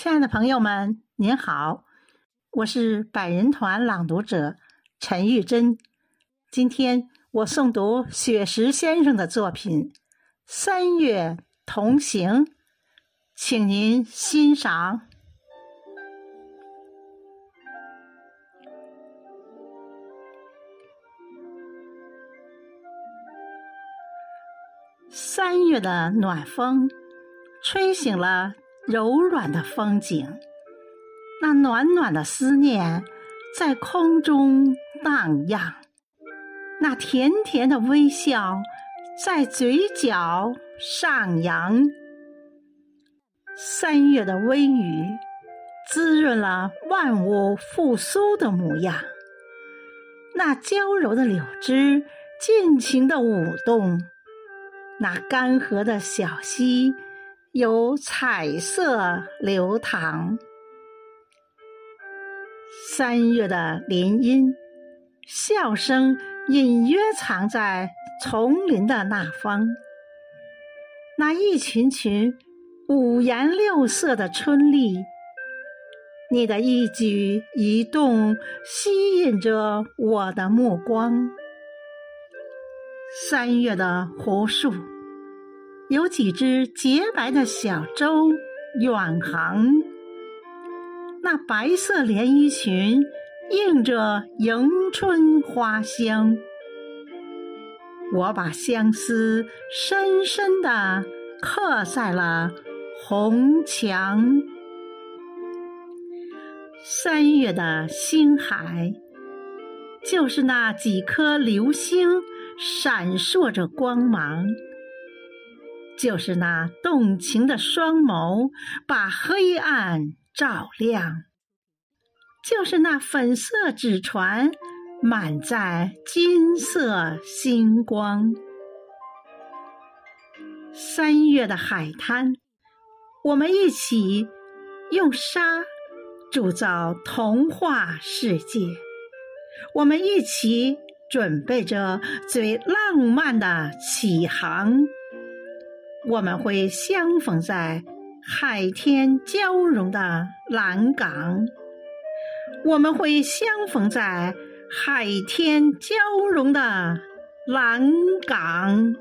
亲爱的朋友们，您好，我是百人团朗读者陈玉珍。今天我诵读雪石先生的作品《三月同行》，请您欣赏。三月的暖风，吹醒了。柔软的风景，那暖暖的思念在空中荡漾，那甜甜的微笑在嘴角上扬。三月的微雨滋润了万物复苏的模样，那娇柔的柳枝尽情的舞动，那干涸的小溪。有彩色流淌，三月的林荫，笑声隐约藏在丛林的那方。那一群群五颜六色的春丽，你的一举一动吸引着我的目光。三月的湖树。有几只洁白的小舟远航，那白色连衣裙映着迎春花香。我把相思深深地刻在了红墙。三月的星海，就是那几颗流星闪烁着光芒。就是那动情的双眸，把黑暗照亮；就是那粉色纸船，满载金色星光。三月的海滩，我们一起用沙铸造童话世界，我们一起准备着最浪漫的起航。我们会相逢在海天交融的蓝港，我们会相逢在海天交融的蓝港。